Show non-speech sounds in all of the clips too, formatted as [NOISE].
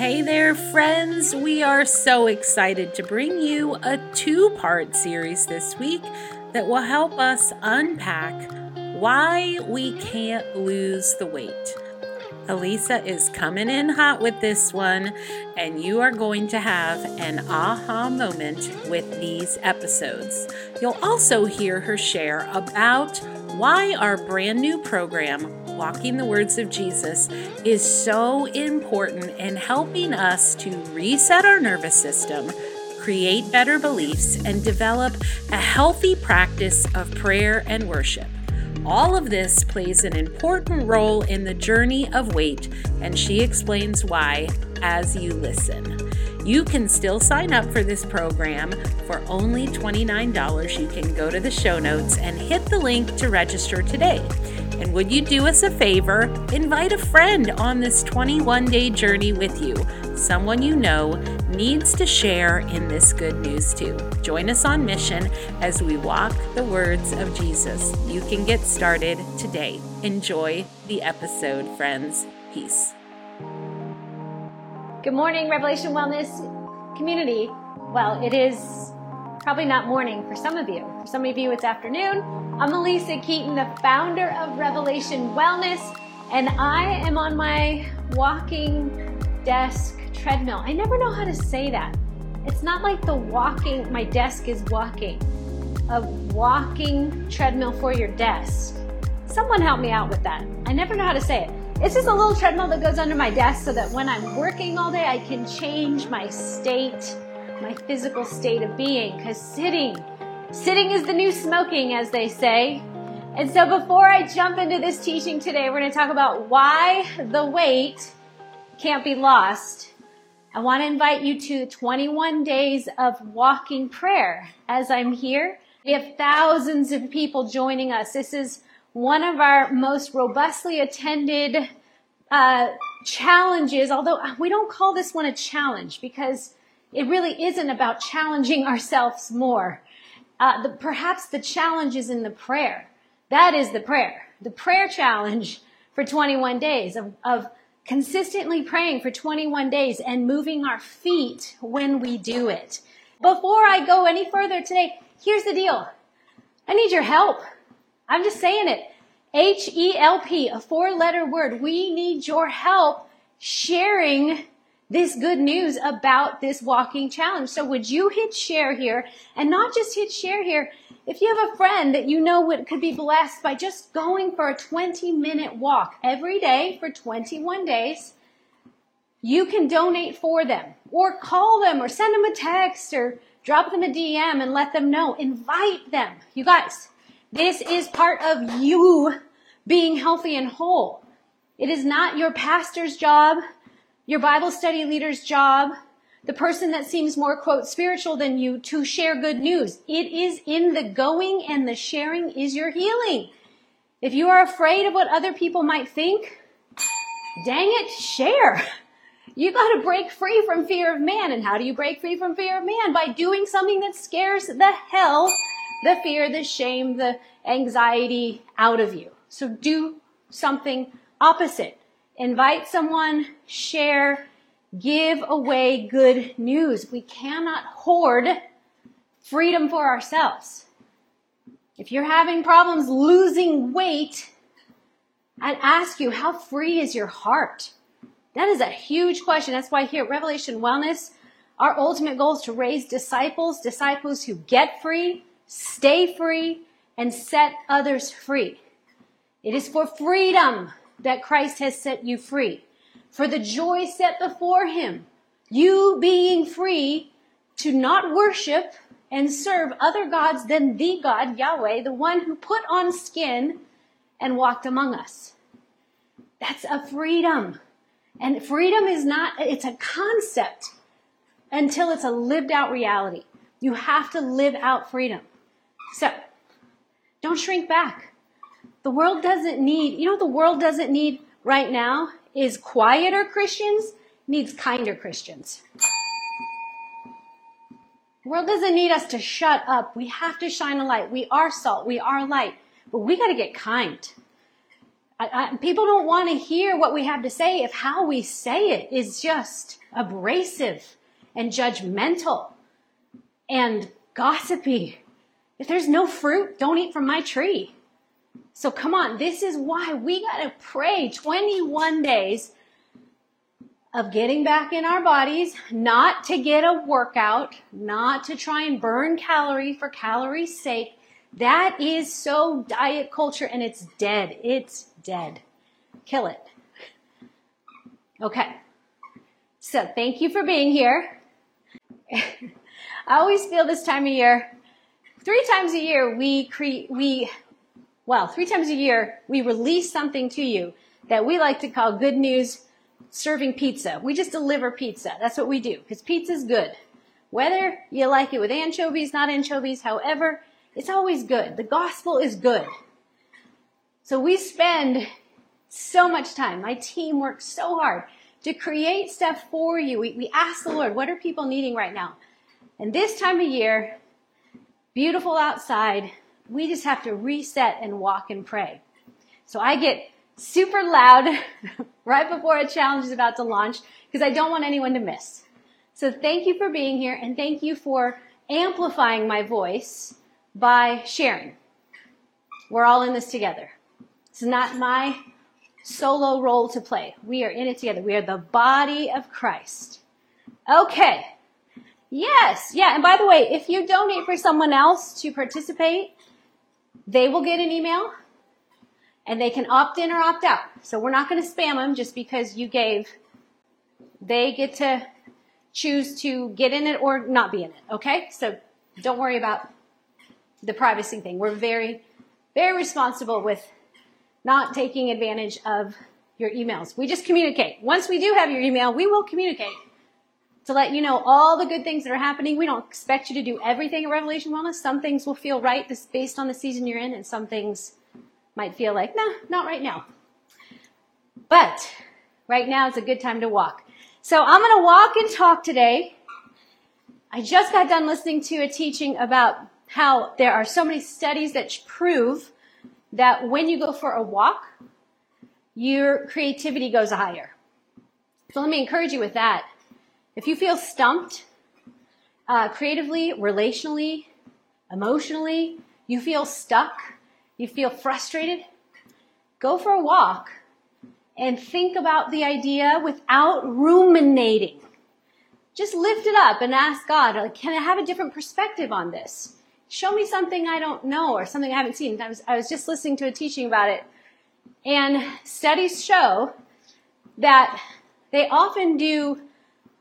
Hey there, friends. We are so excited to bring you a two part series this week that will help us unpack why we can't lose the weight. Alisa is coming in hot with this one, and you are going to have an aha moment with these episodes. You'll also hear her share about why our brand new program, Walking the Words of Jesus, is so important in helping us to reset our nervous system, create better beliefs, and develop a healthy practice of prayer and worship. All of this plays an important role in the journey of weight, and she explains why as you listen. You can still sign up for this program for only $29. You can go to the show notes and hit the link to register today. And would you do us a favor? Invite a friend on this 21 day journey with you. Someone you know needs to share in this good news too. Join us on mission as we walk the words of Jesus. You can get started today. Enjoy the episode, friends. Peace. Good morning, Revelation Wellness community. Well, it is probably not morning for some of you. For some of you, it's afternoon. I'm Alisa Keeton, the founder of Revelation Wellness, and I am on my walking desk treadmill. I never know how to say that. It's not like the walking, my desk is walking, a walking treadmill for your desk. Someone help me out with that. I never know how to say it. It's just a little treadmill that goes under my desk so that when I'm working all day, I can change my state, my physical state of being. Because sitting, sitting is the new smoking, as they say. And so before I jump into this teaching today, we're going to talk about why the weight can't be lost. I want to invite you to 21 days of walking prayer. As I'm here, we have thousands of people joining us. This is one of our most robustly attended uh, challenges, although we don't call this one a challenge because it really isn't about challenging [LAUGHS] ourselves more. Uh, the, perhaps the challenge is in the prayer. That is the prayer. The prayer challenge for 21 days of, of consistently praying for 21 days and moving our feet when we do it. Before I go any further today, here's the deal. I need your help. I'm just saying it. H E L P, a four letter word. We need your help sharing this good news about this walking challenge. So would you hit share here and not just hit share here? If you have a friend that you know would, could be blessed by just going for a 20 minute walk every day for 21 days, you can donate for them or call them or send them a text or drop them a DM and let them know. Invite them. You guys, this is part of you being healthy and whole. It is not your pastor's job, your Bible study leader's job, the person that seems more, quote, spiritual than you to share good news. It is in the going and the sharing is your healing. If you are afraid of what other people might think, dang it, share. You got to break free from fear of man. And how do you break free from fear of man? By doing something that scares the hell the fear, the shame, the anxiety out of you. So do something opposite. Invite someone, share, give away good news. We cannot hoard freedom for ourselves. If you're having problems losing weight, I'd ask you, how free is your heart? That is a huge question. That's why here at Revelation Wellness, our ultimate goal is to raise disciples, disciples who get free, stay free, and set others free. It is for freedom that Christ has set you free. For the joy set before him, you being free to not worship and serve other gods than the God, Yahweh, the one who put on skin and walked among us. That's a freedom. And freedom is not, it's a concept until it's a lived out reality. You have to live out freedom. So, don't shrink back. The world doesn't need, you know, the world doesn't need right now is quieter Christians, needs kinder Christians. The world doesn't need us to shut up. We have to shine a light. We are salt. We are light. But we got to get kind. I, I, people don't want to hear what we have to say if how we say it is just abrasive and judgmental and gossipy. If there's no fruit, don't eat from my tree. So come on, this is why we got to pray 21 days of getting back in our bodies, not to get a workout, not to try and burn calorie for calories' sake. That is so diet culture and it's dead. It's dead. Kill it. Okay. So thank you for being here. [LAUGHS] I always feel this time of year, three times a year we create, we, well, three times a year we release something to you that we like to call good news serving pizza. We just deliver pizza. That's what we do because pizza's good. Whether you like it with anchovies, not anchovies, however, it's always good. The gospel is good. So we spend so much time. My team works so hard to create stuff for you. We, we ask the Lord, what are people needing right now? And this time of year, beautiful outside, we just have to reset and walk and pray. So I get super loud [LAUGHS] right before a challenge is about to launch because I don't want anyone to miss. So thank you for being here and thank you for amplifying my voice by sharing. We're all in this together. It's not my solo role to play. We are in it together. We are the body of Christ. Okay. Yes. Yeah. And by the way, if you donate for someone else to participate, they will get an email and they can opt in or opt out. So we're not going to spam them just because you gave. They get to choose to get in it or not be in it. Okay. So don't worry about the privacy thing. We're very, very responsible with not taking advantage of your emails. We just communicate. Once we do have your email, we will communicate to let you know all the good things that are happening. We don't expect you to do everything at Revelation Wellness. Some things will feel right based on the season you're in, and some things might feel like, nah, not right now. But right now is a good time to walk. So I'm going to walk and talk today. I just got done listening to a teaching about how there are so many studies that prove that when you go for a walk, your creativity goes higher. So let me encourage you with that. If you feel stumped, uh, creatively, relationally, emotionally, you feel stuck, you feel frustrated, go for a walk and think about the idea without ruminating. Just lift it up and ask God, like, can I have a different perspective on this? show me something I don't know or something I haven't seen. I was, I was just listening to a teaching about it. And studies show that they often do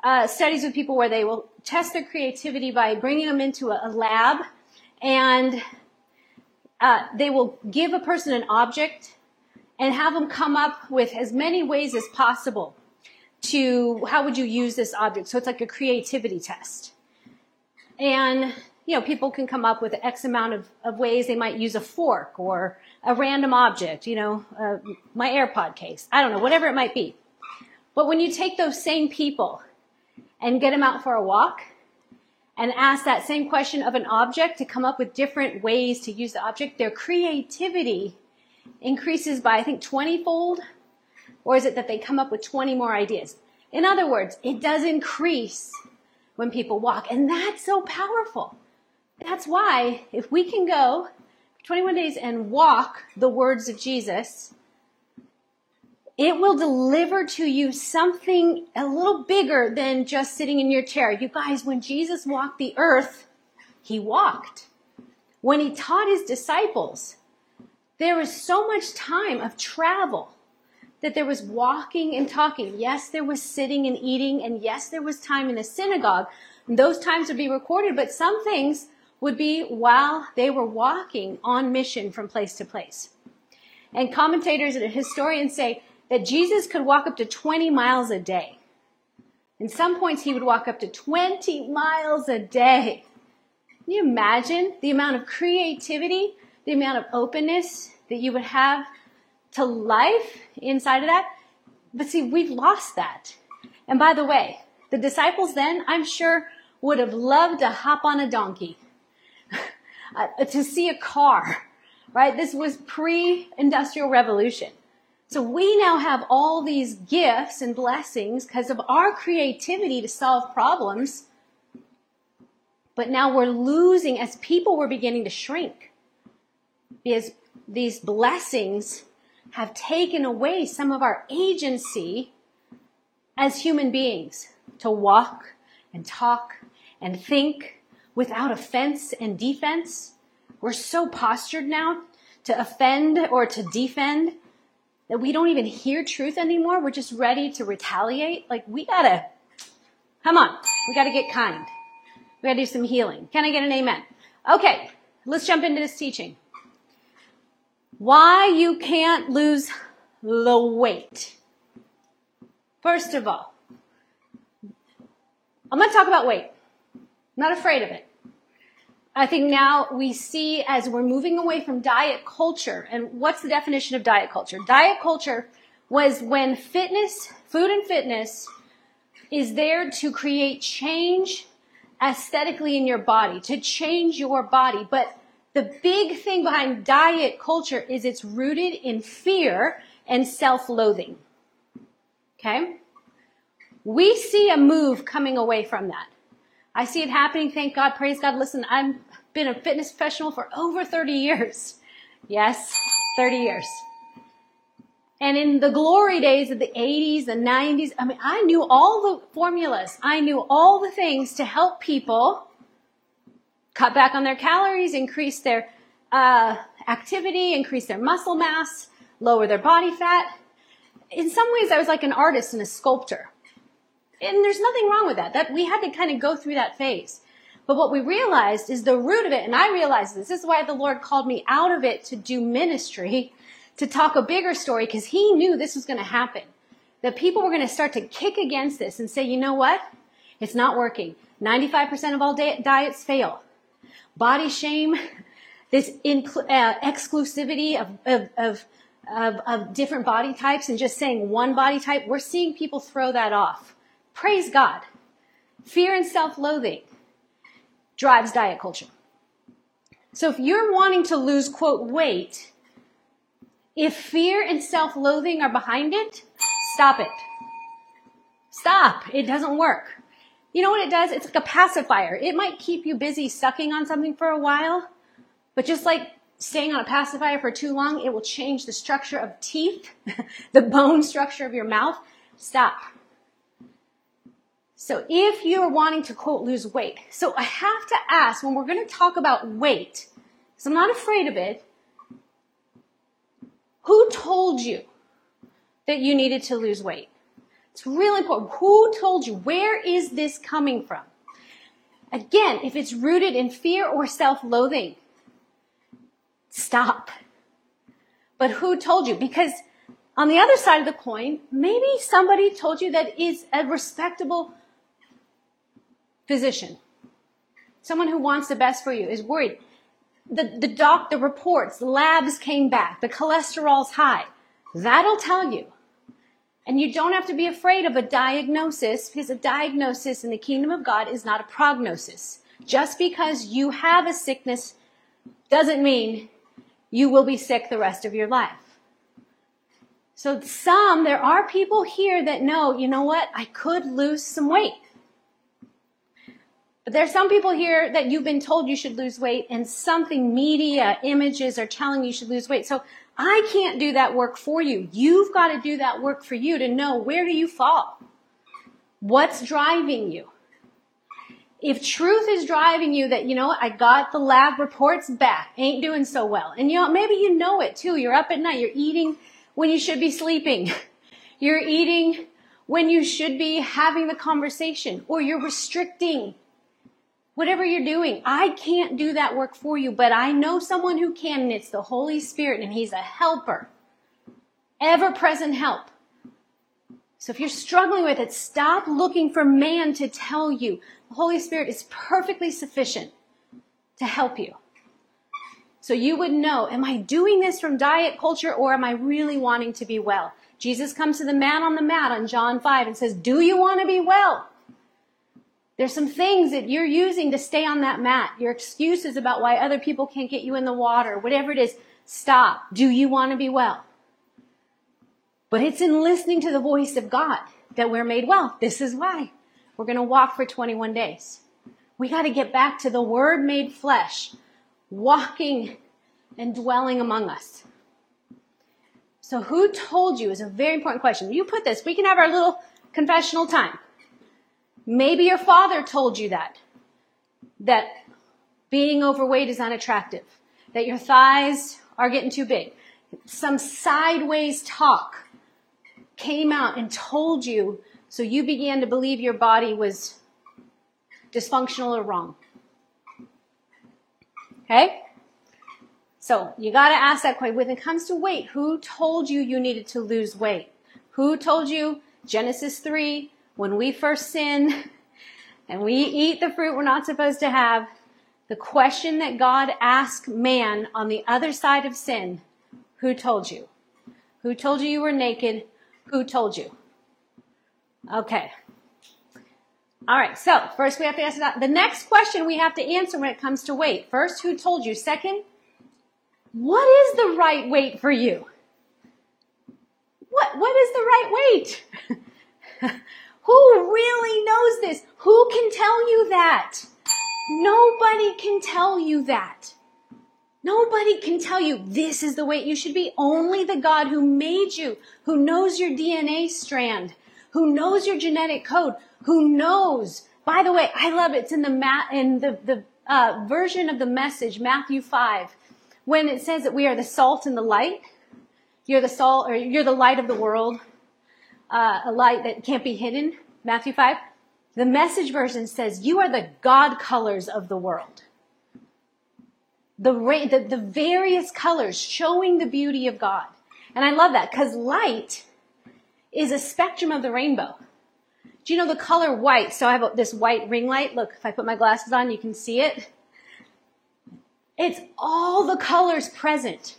uh, studies with people where they will test their creativity by bringing them into a, a lab and uh, they will give a person an object and have them come up with as many ways as possible to how would you use this object. So it's like a creativity test. And you know, people can come up with X amount of, of ways they might use a fork or a random object, you know, uh, my AirPod case. I don't know, whatever it might be. But when you take those same people and get them out for a walk and ask that same question of an object to come up with different ways to use the object, their creativity increases by, I think, 20 fold. Or is it that they come up with 20 more ideas? In other words, it does increase when people walk. And that's so powerful. That's why if we can go 21 days and walk the words of Jesus, it will deliver to you something a little bigger than just sitting in your chair. You guys, when Jesus walked the earth, he walked. When he taught his disciples, there was so much time of travel that there was walking and talking. Yes, there was sitting and eating, and yes, there was time in the synagogue. And those times would be recorded, but some things would be while they were walking on mission from place to place. And commentators and historians say that Jesus could walk up to 20 miles a day. In some points, he would walk up to 20 miles a day. Can you imagine the amount of creativity, the amount of openness that you would have to life inside of that? But see, we've lost that. And by the way, the disciples then, I'm sure, would have loved to hop on a donkey [LAUGHS] uh, to see a car, right? This was pre-industrial revolution. So we now have all these gifts and blessings because of our creativity to solve problems. But now we're losing as people we're beginning to shrink because these blessings have taken away some of our agency as human beings to walk and talk and think without offense and defense. We're so postured now to offend or to defend that we don't even hear truth anymore. We're just ready to retaliate. Like we gotta, come on, we gotta get kind. We gotta do some healing. Can I get an amen? Okay, let's jump into this teaching. Why you can't lose the weight. First of all, I'm to talk about weight. I'm not afraid of it. I think now we see as we're moving away from diet culture, and what's the definition of diet culture? Diet culture was when fitness, food and fitness, is there to create change aesthetically in your body, to change your body. But the big thing behind diet culture is it's rooted in fear and self-loathing. Okay? We see a move coming away from that. I see it happening. Thank God. Praise God. Listen, I've been a fitness professional for over 30 years. Yes, 30 years. And in the glory days of the 80s, and 90s, I mean, I knew all the formulas. I knew all the things to help people cut back on their calories, increase their uh, activity, increase their muscle mass, lower their body fat. In some ways, I was like an artist and a sculptor. And there's nothing wrong with that. That we had to kind of go through that phase. But what we realized is the root of it, and I realized this, this is why the Lord called me out of it to do ministry, to talk a bigger story, because He knew this was going to happen. That people were going to start to kick against this and say, you know what? It's not working. 95% of all diets fail. Body shame, this uh, exclusivity of, of, of, of, of different body types and just saying one body type, we're seeing people throw that off. Praise God. Fear and self-loathing drives diet culture. So if you're wanting to lose, quote, weight, if fear and self-loathing are behind it, stop it. Stop. It doesn't work. You know what it does? It's like a pacifier. It might keep you busy sucking on something for a while, but just like staying on a pacifier for too long, it will change the structure of teeth, [LAUGHS] the bone structure of your mouth. Stop. So if you're wanting to quote lose weight, so I have to ask when we're going to talk about weight, because I'm not afraid of it, who told you that you needed to lose weight? It's really important. Who told you? Where is this coming from? Again, if it's rooted in fear or self-loathing, stop. But who told you? Because on the other side of the coin, maybe somebody told you that is a respectable physician, someone who wants the best for you, is worried. The, the doc, the reports, the labs came back, the cholesterol's high. That'll tell you. And you don't have to be afraid of a diagnosis because a diagnosis in the kingdom of God is not a prognosis. Just because you have a sickness doesn't mean you will be sick the rest of your life. So some, there are people here that know, you know what? I could lose some weight. But there's some people here that you've been told you should lose weight and something media images are telling you should lose weight. So I can't do that work for you. You've got to do that work for you to know where do you fall? What's driving you? If truth is driving you that, you know, I got the lab reports back, ain't doing so well. And you know, maybe you know it too. You're up at night, you're eating when you should be sleeping. [LAUGHS] You're eating when you should be having the conversation or you're restricting whatever you're doing. I can't do that work for you, but I know someone who can, and it's the Holy Spirit, and He's a helper, ever present help. So if you're struggling with it, stop looking for man to tell you. The Holy Spirit is perfectly sufficient to help you. So you would know, am I doing this from diet culture or am I really wanting to be well? Jesus comes to the man on the mat on John 5 and says, do you want to be well? There's some things that you're using to stay on that mat. Your excuses about why other people can't get you in the water, whatever it is, stop. Do you want to be well? But it's in listening to the voice of God that we're made well. This is why we're going to walk for 21 days. We got to get back to the word made flesh, walking and dwelling among us. So who told you is a very important question. You put this, we can have our little confessional time. Maybe your father told you that, that being overweight is unattractive, that your thighs are getting too big. Some sideways talk came out and told you, so you began to believe your body was dysfunctional or wrong. Okay? So you got to ask that question. When it comes to weight, who told you you needed to lose weight? Who told you Genesis 3, when we first sin [LAUGHS] and we eat the fruit we're not supposed to have, the question that God asked man on the other side of sin, who told you? Who told you you were naked? Who told you? Okay. All right. So first we have to answer that. The next question we have to answer when it comes to weight. First, who told you? Second, what is the right weight for you? What, what is the right weight? [LAUGHS] Who really knows this? Who can tell you that? Nobody can tell you that. Nobody can tell you this is the way you should be. Only the God who made you, who knows your DNA strand, who knows your genetic code, who knows. By the way, I love it. It's in the ma- in the the uh, version of the message, Matthew five, when it says that we are the salt and the light. You're the salt, or you're the light of the world, uh, a light that can't be hidden. Matthew five. The message version says you are the God colors of the world the, the, the various colors showing the beauty of God. And I love that because light is a spectrum of the rainbow. Do you know the color white? So I have this white ring light. Look, if I put my glasses on, you can see it. It's all the colors present.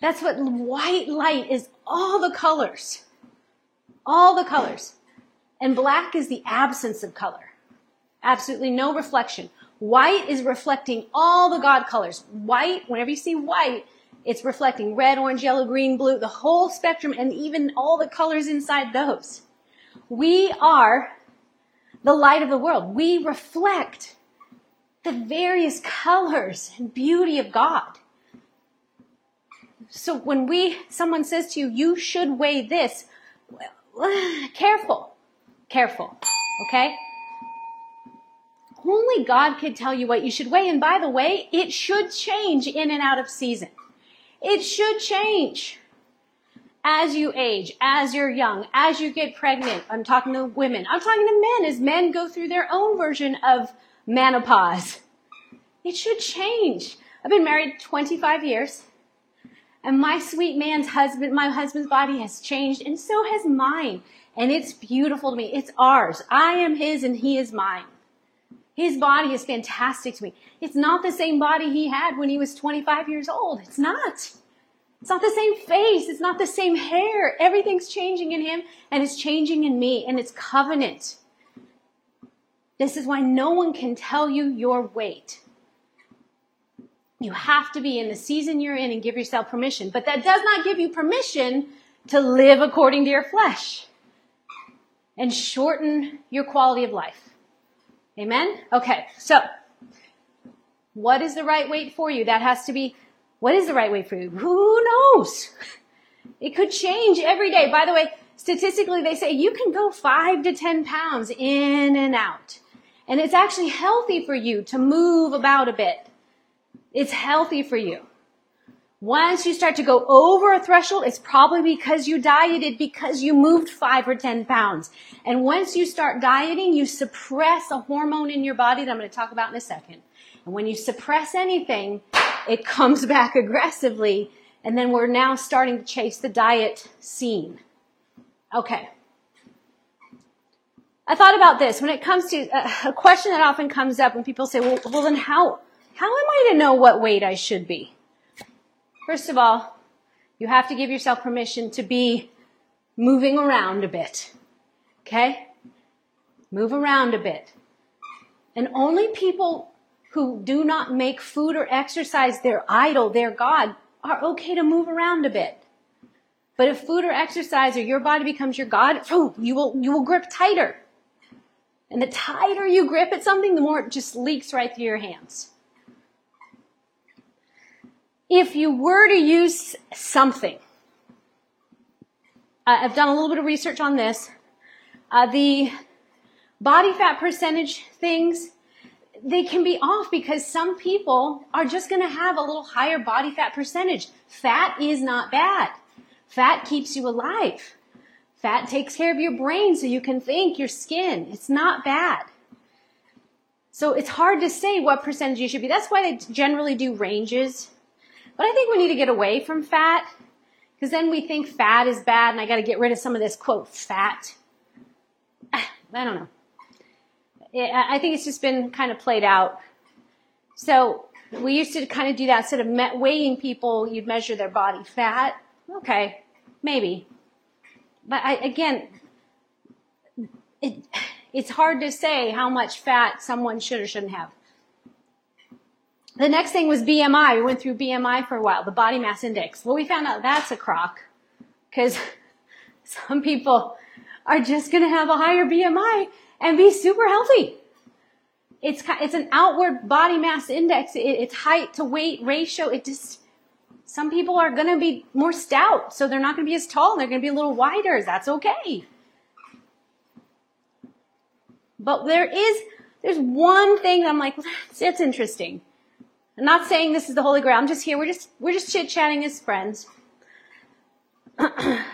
That's what white light is all the colors. All the colors. And black is the absence of color. Absolutely no reflection. White is reflecting all the God colors. White, whenever you see white, it's reflecting red, orange, yellow, green, blue, the whole spectrum, and even all the colors inside those. We are the light of the world. We reflect the various colors and beauty of God. So when we, someone says to you, you should weigh this, [SIGHS] careful, careful, okay? Only God could tell you what you should weigh. And by the way, it should change in and out of season. It should change as you age, as you're young, as you get pregnant. I'm talking to women. I'm talking to men as men go through their own version of menopause. It should change. I've been married 25 years and my sweet man's husband, my husband's body has changed and so has mine. And it's beautiful to me. It's ours. I am his and he is mine. His body is fantastic to me. It's not the same body he had when he was 25 years old. It's not. It's not the same face. It's not the same hair. Everything's changing in him and it's changing in me and it's covenant. This is why no one can tell you your weight. You have to be in the season you're in and give yourself permission. But that does not give you permission to live according to your flesh and shorten your quality of life. Amen? Okay, so what is the right weight for you? That has to be, what is the right weight for you? Who knows? [LAUGHS] It could change every day. By the way, statistically, they say you can go five to 10 pounds in and out. And it's actually healthy for you to move about a bit. It's healthy for you. Once you start to go over a threshold, it's probably because you dieted because you moved five or 10 pounds. And once you start dieting, you suppress a hormone in your body that I'm going to talk about in a second. And when you suppress anything, it [LAUGHS] comes back aggressively. And then we're now starting to chase the diet scene. Okay. I thought about this when it comes to uh, a question that often comes up when people say, well, well then how, how am I to know what weight I should be? First of all, you have to give yourself permission to be moving around a bit. Okay? Move around a bit. And only people who do not make food or exercise their idol, their God, are okay to move around a bit. But if food or exercise or your body becomes your God, you will, you will grip tighter. And the tighter you grip at something, the more it just leaks right through your hands. If you were to use something, uh, I've done a little bit of research on this. Uh, the body fat percentage things, they can be off because some people are just going to have a little higher body fat percentage. Fat is not bad. Fat keeps you alive. Fat takes care of your brain so you can think, your skin. It's not bad. So it's hard to say what percentage you should be. That's why they generally do ranges. But I think we need to get away from fat because then we think fat is bad and I got to get rid of some of this quote fat. [SIGHS] I don't know. I think it's just been kind of played out. So we used to kind of do that instead of weighing people, you'd measure their body fat. Okay, maybe but I, again, it, [SIGHS] it's hard to say how much fat someone should or shouldn't have. The next thing was BMI. We went through BMI for a while, the body mass index. Well, we found out that's a crock because [LAUGHS] some people are just going to have a higher BMI and be super healthy. It's, it's an outward body mass index. It, it's height to weight ratio. It just, some people are going to be more stout, so they're not going to be as tall. They're going to be a little wider. That's okay. But there is, there's one thing I'm like, that's, that's interesting. I'm not saying this is the holy grail. I'm just here. We're just, we're just chit chatting as friends. [CLEARS THROAT] and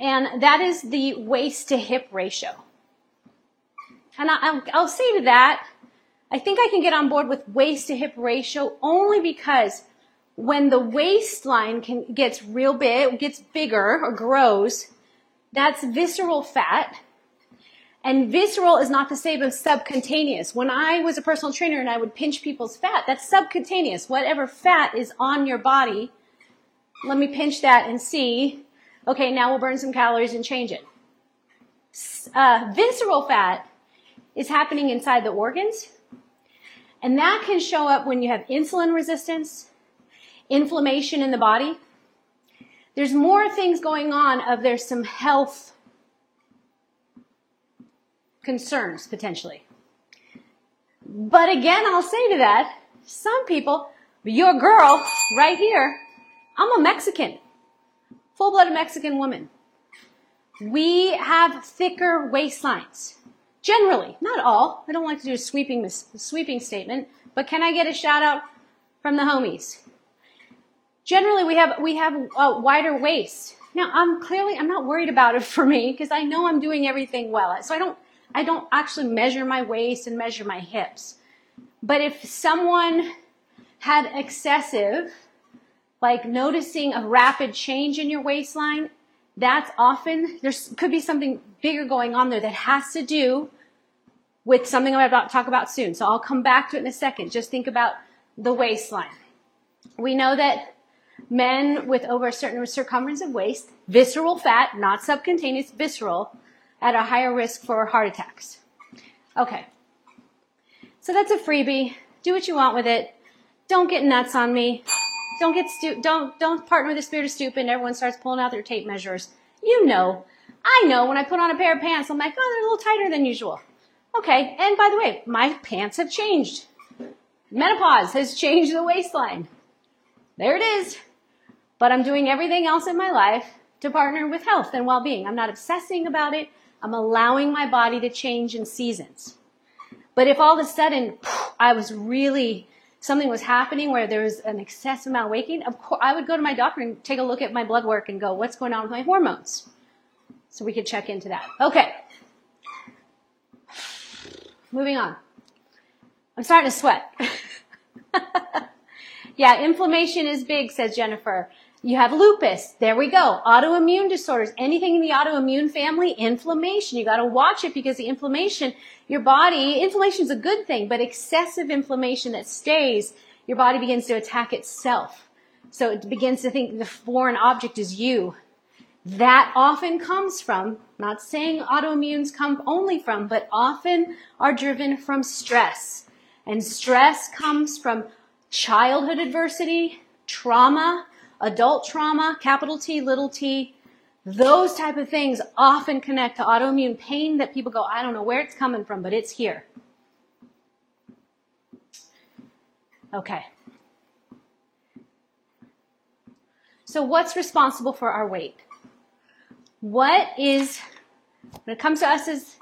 that is the waist to hip ratio. And I, will say to that, I think I can get on board with waist to hip ratio only because when the waistline can, gets real big, gets bigger or grows, that's visceral fat. And visceral is not the same as subcutaneous. When I was a personal trainer and I would pinch people's fat, that's subcutaneous. Whatever fat is on your body, let me pinch that and see. Okay, now we'll burn some calories and change it. Uh, visceral fat is happening inside the organs. And that can show up when you have insulin resistance, inflammation in the body. There's more things going on of there's some health concerns potentially. But again, I'll say to that, some people, your girl right here, I'm a Mexican, full-blooded Mexican woman. We have thicker waistlines. Generally, not all. I don't like to do a sweeping, sweeping statement, but can I get a shout out from the homies? generally we have we have a wider waist. Now I'm clearly I'm not worried about it for me because I know I'm doing everything well. So I don't I don't actually measure my waist and measure my hips. But if someone had excessive like noticing a rapid change in your waistline, that's often there could be something bigger going on there that has to do with something I'm about to talk about soon. So I'll come back to it in a second. Just think about the waistline. We know that men with over a certain circumference of waist, visceral fat, not subcutaneous, visceral, at a higher risk for heart attacks. Okay. So that's a freebie. Do what you want with it. Don't get nuts on me. Don't get stu- don't don't partner with the spirit of stupid and everyone starts pulling out their tape measures. You know. I know when I put on a pair of pants, I'm like, oh, they're a little tighter than usual. Okay, and by the way, my pants have changed. Menopause has changed the waistline. There it is but I'm doing everything else in my life to partner with health and well-being. I'm not obsessing about it. I'm allowing my body to change in seasons. But if all of a sudden I was really something was happening where there was an excessive amount of waking, of course I would go to my doctor and take a look at my blood work and go, what's going on with my hormones? So we could check into that. Okay. Moving on. I'm starting to sweat. [LAUGHS] yeah, inflammation is big, says Jennifer. You have lupus. There we go. Autoimmune disorders. Anything in the autoimmune family, inflammation. You got to watch it because the inflammation, your body, inflammation is a good thing, but excessive inflammation that stays, your body begins to attack itself. So it begins to think the foreign object is you. That often comes from, not saying autoimmunes come only from, but often are driven from stress. And stress comes from childhood adversity, trauma, adult trauma, capital T, little t, those type of things often connect to autoimmune pain that people go, I don't know where it's coming from, but it's here. Okay. So, what's responsible for our weight? What is, when it comes to us as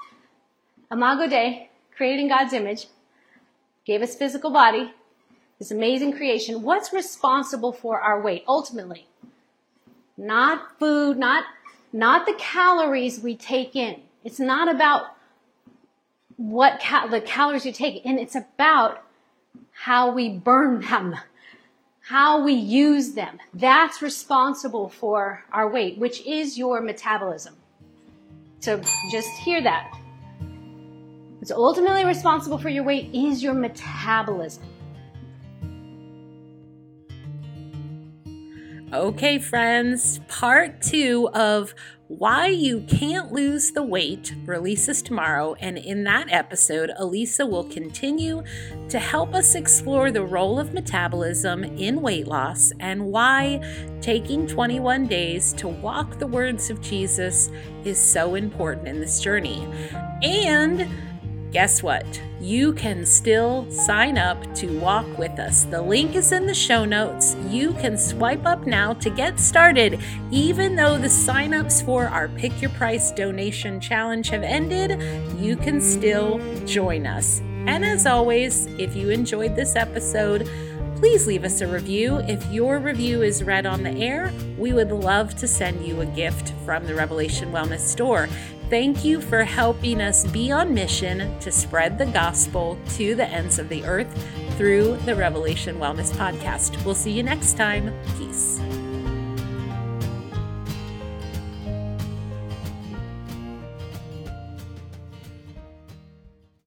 Imago Dei, created in God's image, gave us physical body, this amazing creation, what's responsible for our weight ultimately? Not food, not, not the calories we take in. It's not about what ca- the calories you take in. It's about how we burn them, how we use them. That's responsible for our weight, which is your metabolism. So just hear that. What's ultimately responsible for your weight is your metabolism. Okay, friends, part two of why you can't lose the weight releases tomorrow. And in that episode, Alisa will continue to help us explore the role of metabolism in weight loss and why taking 21 days to walk the words of Jesus is so important in this journey. And guess what? You can still sign up to walk with us. The link is in the show notes. You can swipe up now to get started. Even though the signups for our Pick Your Price donation challenge have ended, you can still join us. And as always, if you enjoyed this episode, please leave us a review. If your review is read on the air, we would love to send you a gift from the Revelation Wellness Store. Thank you for helping us be on mission to spread the gospel to the ends of the earth through the Revelation Wellness Podcast. We'll see you next time. Peace.